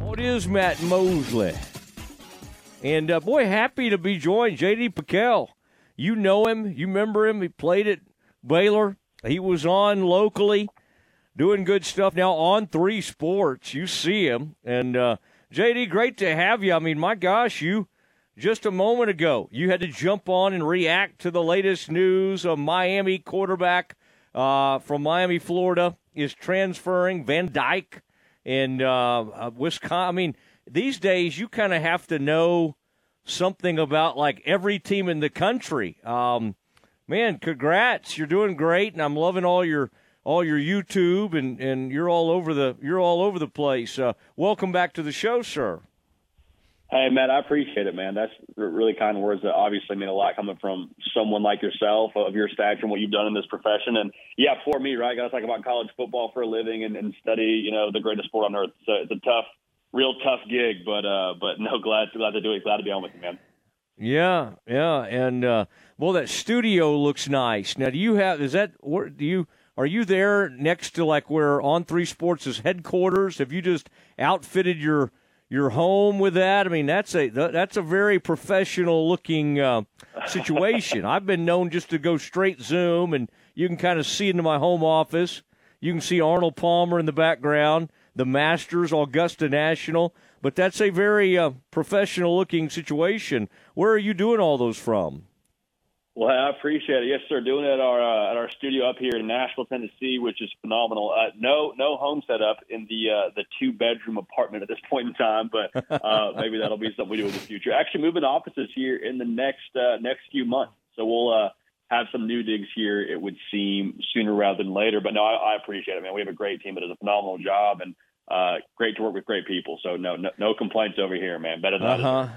Oh, it is Matt Mosley. And uh, boy, happy to be joined. JD PicKell. You know him. You remember him. He played at Baylor. He was on locally doing good stuff now on three sports. You see him. And uh, JD, great to have you. I mean, my gosh, you just a moment ago, you had to jump on and react to the latest news. A Miami quarterback uh, from Miami, Florida, is transferring. Van Dyke and uh, uh, Wisconsin. I mean, these days you kind of have to know something about like every team in the country. Um, man, congrats! You're doing great, and I'm loving all your all your YouTube and and you're all over the you're all over the place. Uh, welcome back to the show, sir. Hey, Matt, I appreciate it, man. That's really kind words that obviously mean a lot coming from someone like yourself of your stature and what you've done in this profession. And yeah, for me, right, I got to talk about college football for a living and, and study, you know, the greatest sport on earth. So it's a tough, real tough gig, but uh, but no, glad glad to do it. Glad to be on with you, man. Yeah, yeah, and uh, well, that studio looks nice. Now, do you have? Is that? Where, do you? Are you there next to like where On Three Sports is headquarters? Have you just outfitted your your home with that. I mean, that's a that's a very professional looking uh, situation. I've been known just to go straight zoom, and you can kind of see into my home office. You can see Arnold Palmer in the background, the Masters, Augusta National. But that's a very uh, professional looking situation. Where are you doing all those from? Well, I appreciate it. Yes, sir. Doing it at our uh, at our studio up here in Nashville, Tennessee, which is phenomenal. Uh, no, no home setup in the uh, the two bedroom apartment at this point in time, but uh, maybe that'll be something we do in the future. Actually, moving offices here in the next uh, next few months, so we'll uh, have some new digs here. It would seem sooner rather than later, but no, I, I appreciate it, man. We have a great team that does a phenomenal job and uh, great to work with great people. So no, no, no complaints over here, man. Better than uh-huh.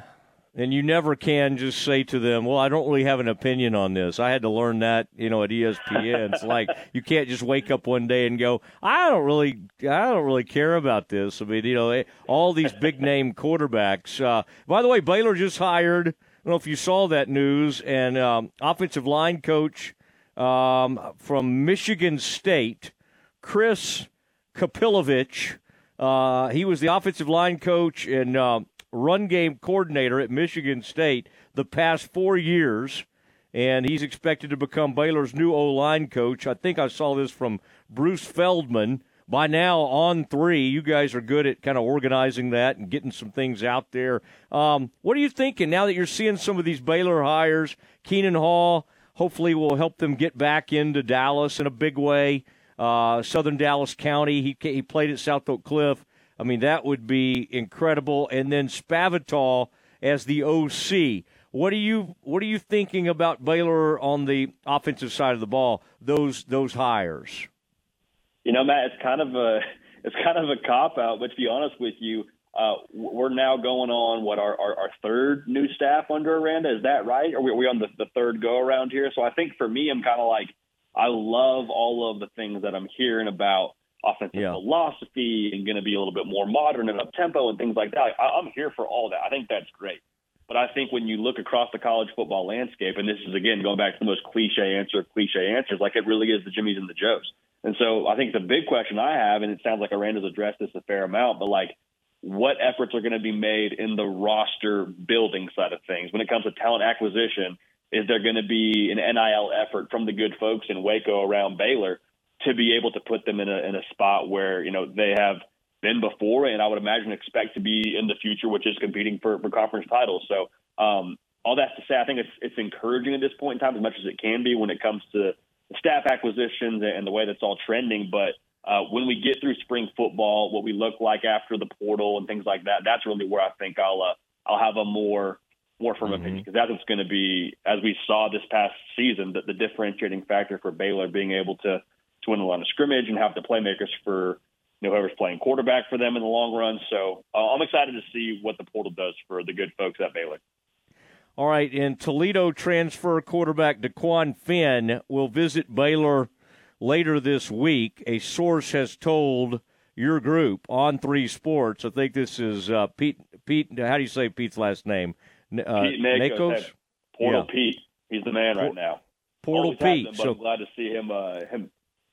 And you never can just say to them, "Well, I don't really have an opinion on this." I had to learn that, you know, at ESPN. it's like you can't just wake up one day and go, "I don't really, I don't really care about this." I mean, you know, all these big name quarterbacks. Uh, by the way, Baylor just hired. I don't know if you saw that news, and um, offensive line coach um, from Michigan State, Chris Kapilovic. Uh, he was the offensive line coach and uh, run game coordinator at Michigan State the past four years, and he's expected to become Baylor's new O line coach. I think I saw this from Bruce Feldman. By now, on three, you guys are good at kind of organizing that and getting some things out there. Um, what are you thinking now that you're seeing some of these Baylor hires? Keenan Hall hopefully will help them get back into Dallas in a big way. Uh, Southern Dallas County, he, he played at South Oak Cliff. I mean, that would be incredible. And then Spavital as the OC. What are you What are you thinking about Baylor on the offensive side of the ball? Those those hires. You know, Matt, it's kind of a it's kind of a cop out. But to be honest with you, uh, we're now going on what our, our, our third new staff under Aranda. Is that right? Are we, are we on the, the third go around here? So I think for me, I'm kind of like I love all of the things that I'm hearing about offensive yeah. philosophy and going to be a little bit more modern and up tempo and things like that. I, I'm here for all that. I think that's great. But I think when you look across the college football landscape, and this is again going back to the most cliche answer of cliche answers, like it really is the Jimmies and the Joes. And so I think the big question I have, and it sounds like Aranda's addressed this a fair amount, but like what efforts are going to be made in the roster building side of things when it comes to talent acquisition? Is there going to be an NIL effort from the good folks in Waco around Baylor to be able to put them in a in a spot where you know they have been before, and I would imagine expect to be in the future, which is competing for, for conference titles. So um, all that to say, I think it's it's encouraging at this point in time as much as it can be when it comes to staff acquisitions and the way that's all trending. But uh, when we get through spring football, what we look like after the portal and things like that, that's really where I think I'll uh, I'll have a more more firm mm-hmm. opinion because that's what's going to be, as we saw this past season, that the differentiating factor for Baylor being able to to win the line of scrimmage and have the playmakers for you know whoever's playing quarterback for them in the long run. So uh, I'm excited to see what the portal does for the good folks at Baylor. All right, and Toledo transfer quarterback DeQuan Finn will visit Baylor later this week. A source has told your group on Three Sports. I think this is uh, Pete. Pete, how do you say Pete's last name? Uh, Pete Nakos. Portal yeah. Pete. He's the man right now. Portal Pete. Him, so I'm glad to see him. Uh, him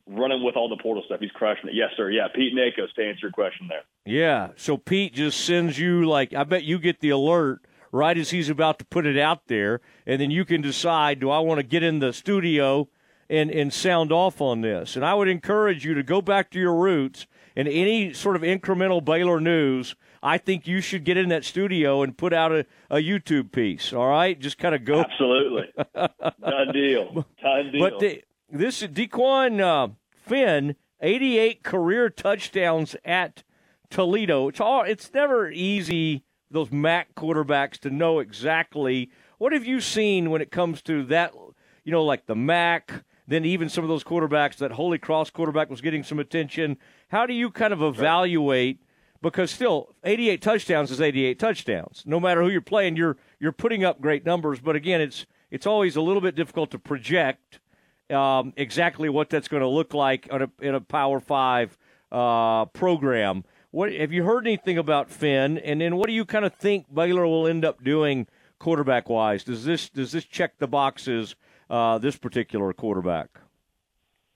running with all the portal stuff. He's crushing it. Yes, sir. Yeah, Pete Nakos to answer your question there. Yeah. So Pete just sends you like I bet you get the alert right as he's about to put it out there, and then you can decide: Do I want to get in the studio and and sound off on this? And I would encourage you to go back to your roots and any sort of incremental Baylor news. I think you should get in that studio and put out a, a YouTube piece. All right, just kind of go. Absolutely, done deal, done deal. But the, this DeQuan uh, Finn, 88 career touchdowns at Toledo. It's all. It's never easy those MAC quarterbacks to know exactly what have you seen when it comes to that. You know, like the MAC. Then even some of those quarterbacks, that Holy Cross quarterback was getting some attention. How do you kind of evaluate? Because still, 88 touchdowns is 88 touchdowns. No matter who you're playing, you're you're putting up great numbers. But again, it's it's always a little bit difficult to project um, exactly what that's going to look like a, in a Power Five uh, program. What have you heard anything about Finn? And then what do you kind of think Baylor will end up doing quarterback wise? Does this does this check the boxes? Uh, this particular quarterback.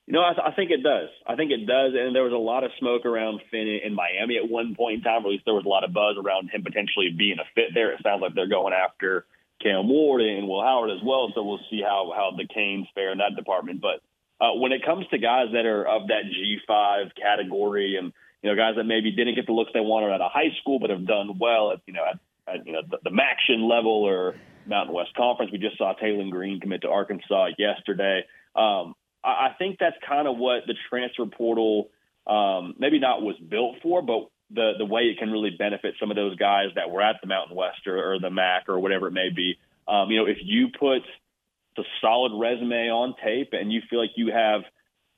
You know, I, th- I think it does. I think it does. And there was a lot of smoke around Finn in Miami at one point in time. Or at least there was a lot of buzz around him potentially being a fit there. It sounds like they're going after Cam Ward and Will Howard as well. So we'll see how how the Canes fare in that department. But uh, when it comes to guys that are of that G5 category and you know guys that maybe didn't get the looks they wanted out of high school but have done well at you know at, at you know the, the MACtion level or Mountain West Conference. We just saw Taylen Green commit to Arkansas yesterday. Um, I, I think that's kind of what the transfer portal um, maybe not was built for, but the the way it can really benefit some of those guys that were at the Mountain West or, or the MAC or whatever it may be. Um, you know, if you put a solid resume on tape and you feel like you have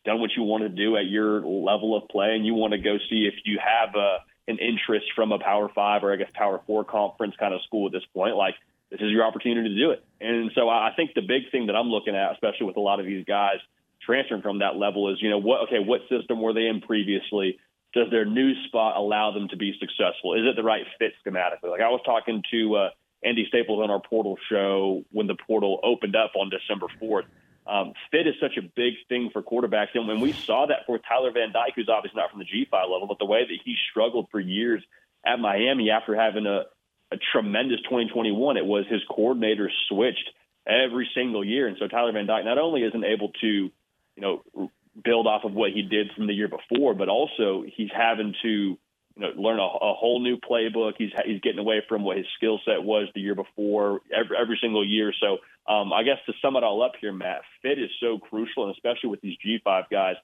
done what you want to do at your level of play and you want to go see if you have a an interest from a Power Five or I guess Power Four conference kind of school at this point, like this is your opportunity to do it. And so I think the big thing that I'm looking at, especially with a lot of these guys transferring from that level, is you know what okay, what system were they in previously? Does their new spot allow them to be successful? Is it the right fit schematically? Like I was talking to uh, Andy Staples on our portal show when the portal opened up on December 4th. Um, fit is such a big thing for quarterbacks. And when we saw that for Tyler Van Dyke, who's obviously not from the G5 level, but the way that he struggled for years at Miami after having a, a tremendous 2021, it was his coordinator switched every single year. And so Tyler Van Dyke not only isn't able to, you know, build off of what he did from the year before, but also he's having to you know learn a, a whole new playbook. He's he's getting away from what his skill set was the year before every, every single year. So um, I guess to sum it all up here, Matt, fit is so crucial, and especially with these G5 guys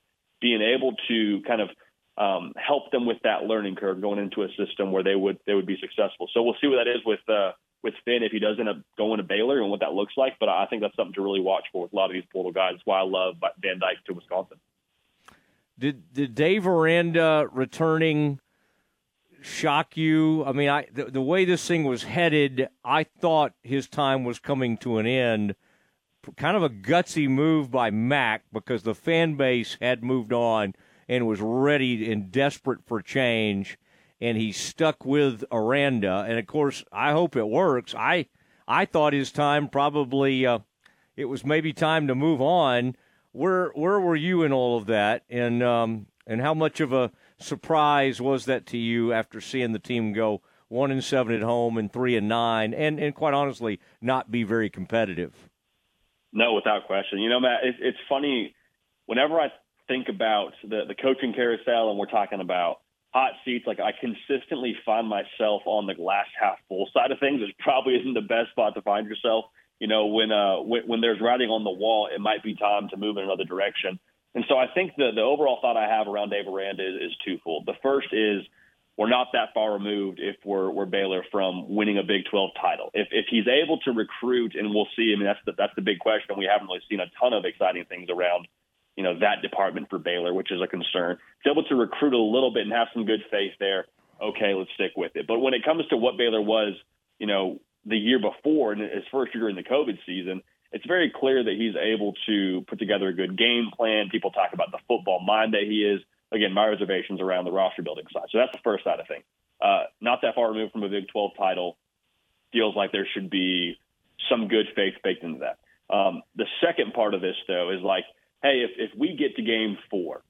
being able to kind of um, help them with that learning curve going into a system where they would they would be successful. So we'll see what that is with uh, with Finn if he does end up going to Baylor and what that looks like. But I think that's something to really watch for with a lot of these portal guys. That's why I love Van Dyke to Wisconsin. Did did Dave Aranda returning shock you? I mean, I the, the way this thing was headed, I thought his time was coming to an end. Kind of a gutsy move by Mack because the fan base had moved on and was ready and desperate for change and he stuck with Aranda. And of course, I hope it works. I I thought his time probably uh, it was maybe time to move on. Where where were you in all of that, and um, and how much of a surprise was that to you after seeing the team go one and seven at home and three and nine, and and quite honestly, not be very competitive? No, without question. You know, Matt, it's, it's funny. Whenever I think about the the coaching carousel, and we're talking about hot seats, like I consistently find myself on the glass half full side of things, which probably isn't the best spot to find yourself. You know, when uh when, when there's writing on the wall, it might be time to move in another direction. And so I think the the overall thought I have around Dave Aranda is, is twofold. The first is we're not that far removed if we're we're Baylor from winning a Big 12 title. If if he's able to recruit, and we'll see. I mean, that's the that's the big question. We haven't really seen a ton of exciting things around you know, that department for Baylor, which is a concern. He's able to recruit a little bit and have some good faith there. Okay, let's stick with it. But when it comes to what Baylor was, you know, the year before and his first year in the COVID season, it's very clear that he's able to put together a good game plan. People talk about the football mind that he is. Again, my reservations around the roster building side. So that's the first side of things. Uh, not that far removed from a Big 12 title. Feels like there should be some good faith baked into that. Um, the second part of this, though, is like hey, if, if we get to game four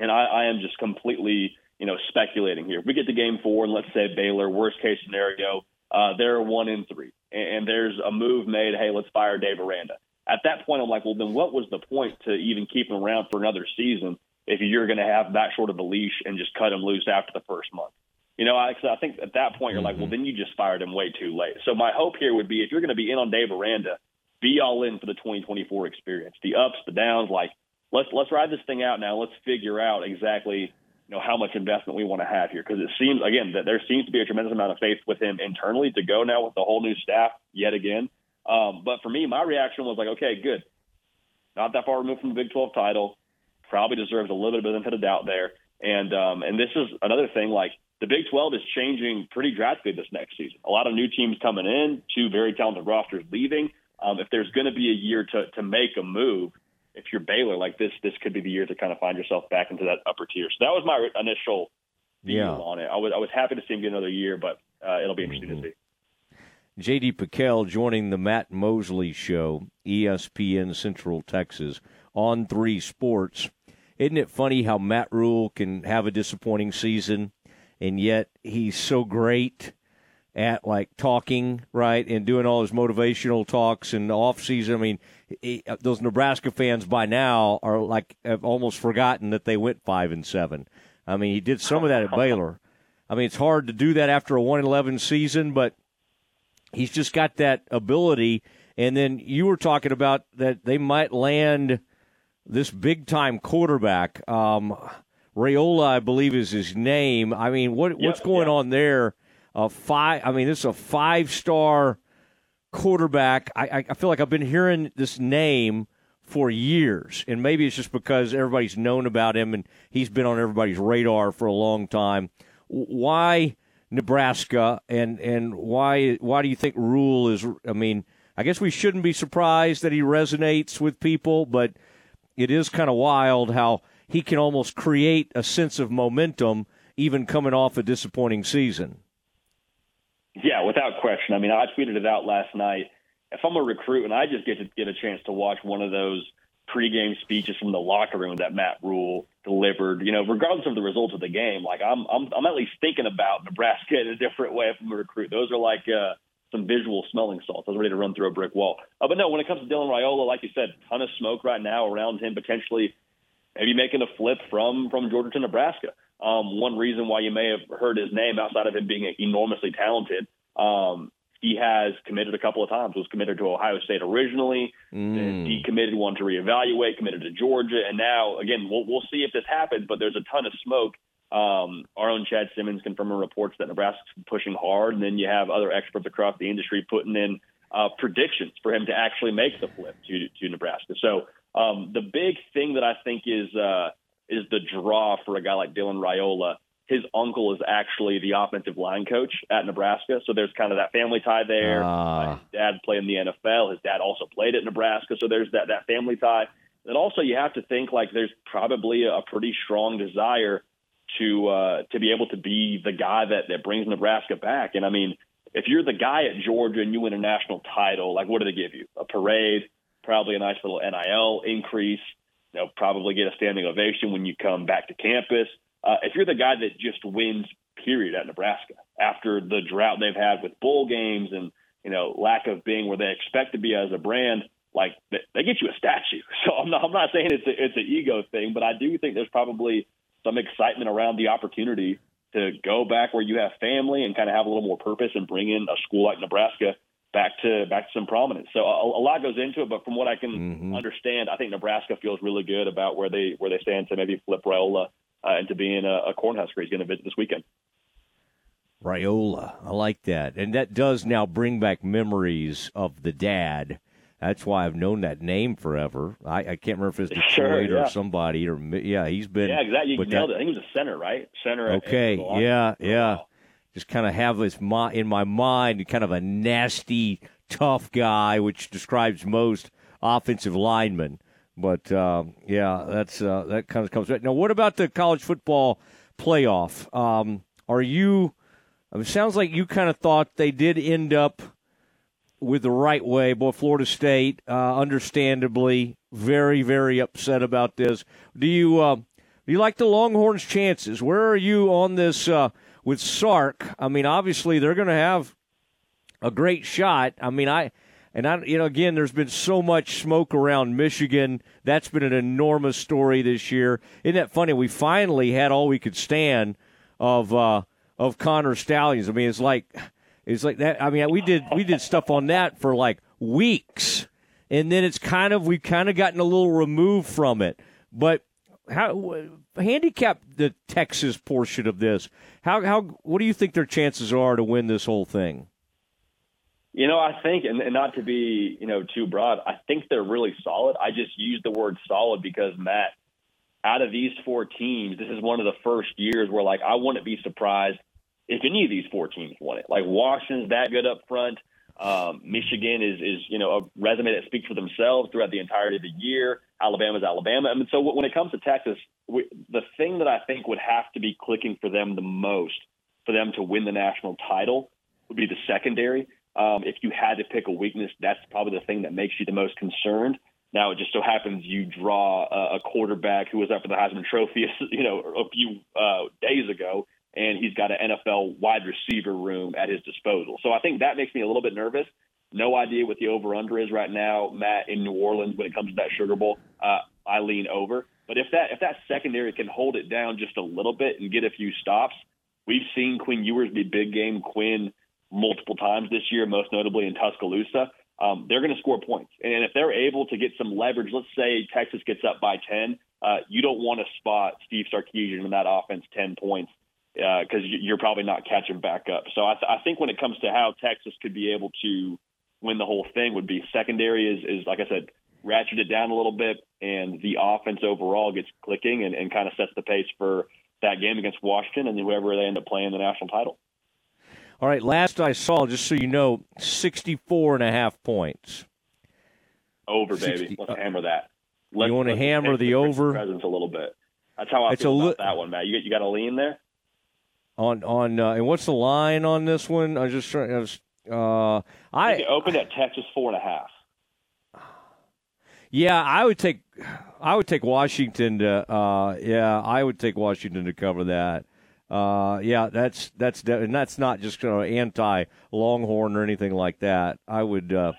and I, I am just completely you know speculating here. If we get to game four, and let's say Baylor, worst case scenario, uh, they're one in three, and there's a move made. Hey, let's fire Dave Aranda. At that point, I'm like, well, then what was the point to even keep him around for another season if you're going to have that short of a leash and just cut him loose after the first month? You know, I, I think at that point you're like, well, mm-hmm. then you just fired him way too late. So my hope here would be if you're going to be in on Dave Aranda, be all in for the 2024 experience, the ups, the downs. Like let's let's ride this thing out now. Let's figure out exactly you know how much investment we want to have here because it seems again that there seems to be a tremendous amount of faith with him internally to go now with the whole new staff yet again. Um, but for me, my reaction was like, okay, good, not that far removed from the Big 12 title, probably deserves a little bit of benefit of doubt there. And um, and this is another thing like the Big 12 is changing pretty drastically this next season. A lot of new teams coming in, two very talented rosters leaving. Um, if there's going to be a year to to make a move, if you're Baylor, like this, this could be the year to kind of find yourself back into that upper tier. So that was my initial view yeah. on it. I was I was happy to see him get another year, but uh, it'll be interesting mm-hmm. to see. J.D. PicKell joining the Matt Mosley Show, ESPN Central Texas, on Three Sports. Isn't it funny how Matt Rhule can have a disappointing season and yet he's so great at like talking right and doing all his motivational talks in the off season. I mean, he, uh, those Nebraska fans by now are like have almost forgotten that they went five and seven. I mean, he did some of that at Baylor. I mean, it's hard to do that after a one eleven season, but he's just got that ability. And then you were talking about that they might land this big time quarterback. Um, Raiola, I believe, is his name. I mean, what yep, what's going yep. on there? A five. I mean, this is a five star quarterback. I, I feel like I've been hearing this name for years, and maybe it's just because everybody's known about him and he's been on everybody's radar for a long time. Why Nebraska, and and why why do you think Rhule is? I mean, I guess we shouldn't be surprised that he resonates with people, but it is kind of wild how he can almost create a sense of momentum even coming off a disappointing season. Yeah, without question. I mean, I tweeted it out last night. If I'm a recruit and I just get to get a chance to watch one of those pregame speeches from the locker room that Matt Rhule delivered, you know, regardless of the results of the game, like I'm I'm I'm at least thinking about Nebraska in a different way if I'm a recruit. Those are like uh, some visual smelling salts. I was ready to run through a brick wall. Uh, but no, when it comes to Dylan Raiola, like you said, ton of smoke right now around him potentially maybe making a flip from from Georgia to Nebraska. Um, one reason why you may have heard his name outside of him being enormously talented, um, he has committed a couple of times. Was committed to Ohio State originally, mm. he committed, one to reevaluate, committed to Georgia, and now again we'll we'll see if this happens. But there's a ton of smoke. Um, our own Chad Simmons confirming reports that Nebraska's pushing hard, and then you have other experts across the industry putting in uh, predictions for him to actually make the flip to to Nebraska. So um, the big thing that I think is uh, is the draw for a guy like Dylan Raiola. His uncle is actually the offensive line coach at Nebraska, so there's kind of that family tie there. Uh. His dad played in the NFL. His dad also played at Nebraska, so there's that that family tie. And also, you have to think like there's probably a pretty strong desire to uh, to be able to be the guy that that brings Nebraska back. And I mean, if you're the guy at Georgia and you win a national title, like what do they give you? A parade, probably a nice little NIL increase. Know, probably get a standing ovation when you come back to campus. Uh, if you're the guy that just wins, period, at Nebraska after the drought they've had with bowl games and you know lack of being where they expect to be as a brand, like they get you a statue. So I'm not I'm not saying it's a, it's an ego thing, but I do think there's probably some excitement around the opportunity to go back where you have family and kind of have a little more purpose and bring in a school like Nebraska back to back to some prominence. So a, a lot goes into it, but from what I can mm-hmm. understand, I think Nebraska feels really good about where they where they stand to maybe flip Raiola uh, into being a, a Cornhusker. He's going to visit this weekend. Raiola, I like that, and that does now bring back memories of the dad. That's why I've known that name forever. I, I can't remember if it's Detroit sure, yeah. or somebody or yeah, he's been. Yeah, exactly. You nailed that, it. I think it was a center, right? Center. Okay. yeah, yeah. Wow just kind of have this in my mind, kind of a nasty, tough guy, which describes most offensive linemen. But um, yeah, that's uh, that kind of comes. Right. Now, what about the college football playoff? Um, are you? It sounds like you kind of thought they did end up with the right way. Boy, Florida State, uh, understandably, very, very upset about this. Do you? Uh, you like the Longhorns' chances? Where are you on this uh, with Sark? I mean, obviously they're going to have a great shot. I mean, I and I, you know, again, there's been so much smoke around Michigan. That's been an enormous story this year. Isn't that funny? We finally had all we could stand of uh, of Connor Stalions. I mean, it's like it's like that. I mean, we did we did stuff on that for like weeks, and then it's kind of we've kind of gotten a little removed from it. But how handicap the Texas portion of this? How how what do you think their chances are to win this whole thing? You know, I think, and, and not to be, you know, too broad, I think they're really solid. I just use the word solid because Matt, out of these four teams, this is one of the first years where, like, I wouldn't be surprised if any of these four teams won it. Like Washington's that good up front. Um, Michigan is is you know a resume that speaks for themselves throughout the entirety of the year. Alabama's Alabama. I mean, so when it comes to Texas, we, the thing that I think would have to be clicking for them the most for them to win the national title would be the secondary. Um, if you had to pick a weakness, that's probably the thing that makes you the most concerned. Now, it just so happens you draw a, a quarterback who was up for the Heisman Trophy, you know, a few uh, days ago, he's got an NFL wide receiver room at his disposal. So I think that makes me a little bit nervous. No idea what the over under is right now, Matt, in New Orleans when it comes to that Sugar Bowl. Uh, I lean over. But if that if that secondary can hold it down just a little bit and get a few stops, we've seen Quinn Ewers be big game Quinn multiple times this year, most notably in Tuscaloosa. Um, they're going to score points, and if they're able to get some leverage, let's say Texas gets up by ten, uh, you don't want to spot Steve Sarkisian in that offense ten points because uh, you're probably not catching back up. So I, th- I think when it comes to how Texas could be able to win the whole thing, would be secondary is, is like I said, ratchet it down a little bit, and the offense overall gets clicking and, and kind of sets the pace for that game against Washington and whoever they end up playing the national title. All right, last I saw, just so you know, 64 and a half points. Over, baby. 60, let's uh, hammer that. Let's, you want to hammer the, over? Presence a little bit. That's how I it's feel li- about that one, Matt. You, you got a lean there? On on uh, and what's the line on this one? I was just trying. I was, uh, I opened at Texas four and a half. Yeah, I would take I would take Washington to uh, yeah I would take Washington to cover that. Uh, yeah, that's that's and that's not just uh, anti Longhorn or anything like that. I would uh,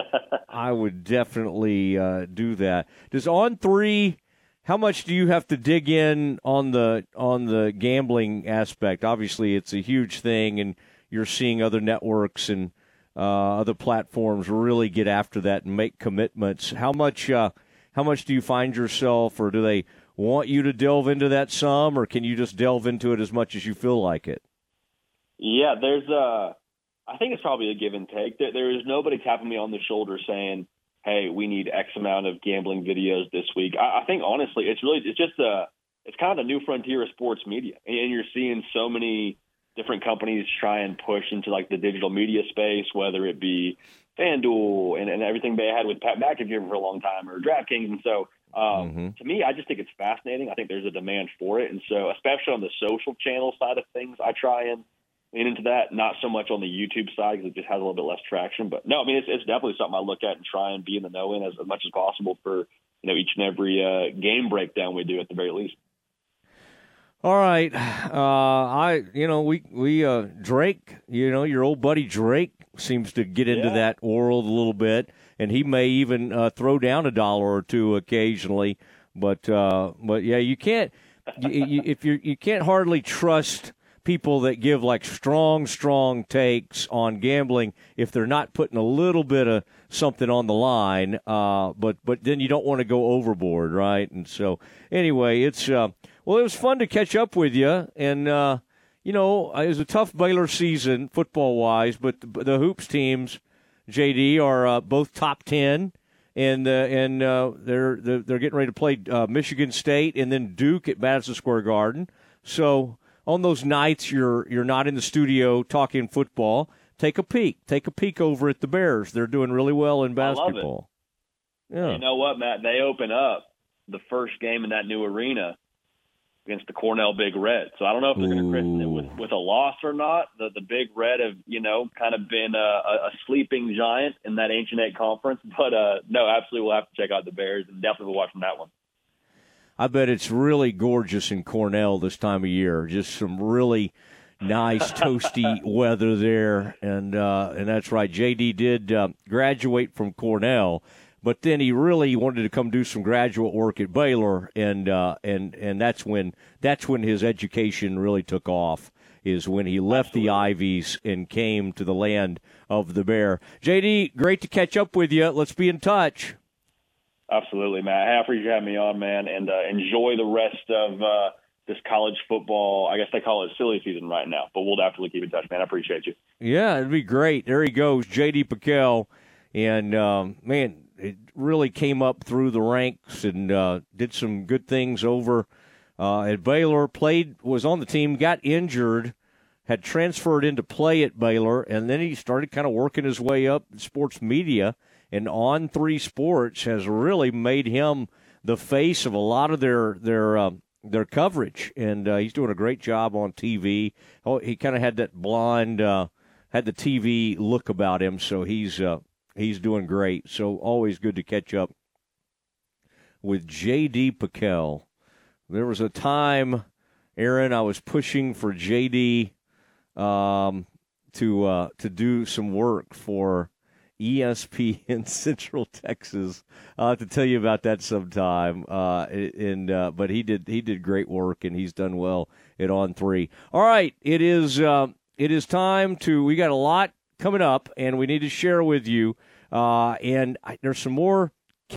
I would definitely uh, do that. Does on three how much do you have to dig in on the on the gambling aspect? Obviously, it's a huge thing, and you're seeing other networks and uh, other platforms really get after that and make commitments. How much uh, how much do you find yourself, or do they want you to delve into that some, or can you just delve into it as much as you feel like it? Yeah, there's a. I think it's probably a give and take. There, there is nobody tapping me on the shoulder saying hey, we need X amount of gambling videos this week. I, I think honestly, it's really it's just a it's kind of a new frontier of sports media, and you're seeing so many different companies try and push into like the digital media space, whether it be FanDuel and, and everything they had with Pat McAfee for a long time or DraftKings. And so, um, mm-hmm. to me, I just think it's fascinating. I think there's a demand for it. And so, especially on the social channel side of things, I try and lean into that. Not so much on the YouTube side because it just has a little bit less traction. But no, I mean it's, it's definitely something I look at and try and be in the know in as, as much as possible for you know each and every uh, game breakdown we do at the very least. All right, uh, I you know we we uh, Drake, you know your old buddy Drake seems to get into yeah. that world a little bit, and he may even uh, throw down a dollar or two occasionally. But uh, but yeah, you can't you, you, if you you can't hardly trust people that give like strong, strong takes on gambling if they're not putting a little bit of something on the line. Uh, but but then you don't want to go overboard, right? And so anyway, it's uh, well, it was fun to catch up with you, and uh, you know it was a tough Baylor season football wise, but the, the hoops teams, JD, are uh, both top ten. And uh, and uh, they're, they're they're getting ready to play Michigan State and then Duke at Madison Square Garden. So on those nights you're you're not in the studio talking football, take a peek. Take a peek over at the Bears. They're doing really well in basketball. Yeah. You know what, Matt? They open up the first game in that new arena against the Cornell Big Red. So I don't know if they're going to christen it with, with a loss or not. The the Big Red have you know kind of been a, a sleeping giant in that Ancient Eight conference, but uh, no, absolutely we'll have to check out the Bears and definitely watch watching that one. I bet it's really gorgeous in Cornell this time of year. Just some really nice toasty weather there, and uh, and that's right. JD did uh, graduate from Cornell, but then he really wanted to come do some graduate work at Baylor, and uh, and and that's when that's when his education really took off. Is when he left Absolutely. the Ivies and came to the land of the Bear. JD, great to catch up with you. Let's be in touch. Absolutely, Matt. Happy you have me on, man, and uh, enjoy the rest of uh, this college football. I guess they call it silly season right now, but we'll definitely keep in touch, man. I appreciate you. Yeah, it'd be great. There he goes, J.D. PicKell, and um, man, it really came up through the ranks and uh, did some good things over uh, at Baylor. Played, was on the team, got injured, had transferred into play at Baylor, and then he started kind of working his way up in sports media. And on three sports has really made him the face of a lot of their their uh, their coverage, and uh, he's doing a great job on TV. Oh, he kind of had that blonde, uh, had the TV look about him, so he's uh, he's doing great. So always good to catch up with J.D. PicKell. There was a time, Aaron, I was pushing for J.D. Um, to uh, to do some work for ESPN Central Texas. I'll have to tell you about that sometime. Uh, and uh, but he did he did great work and he's done well at on three. All right, it is uh, it is time to. We got a lot coming up and we need to share with you. Uh, and I, there's some more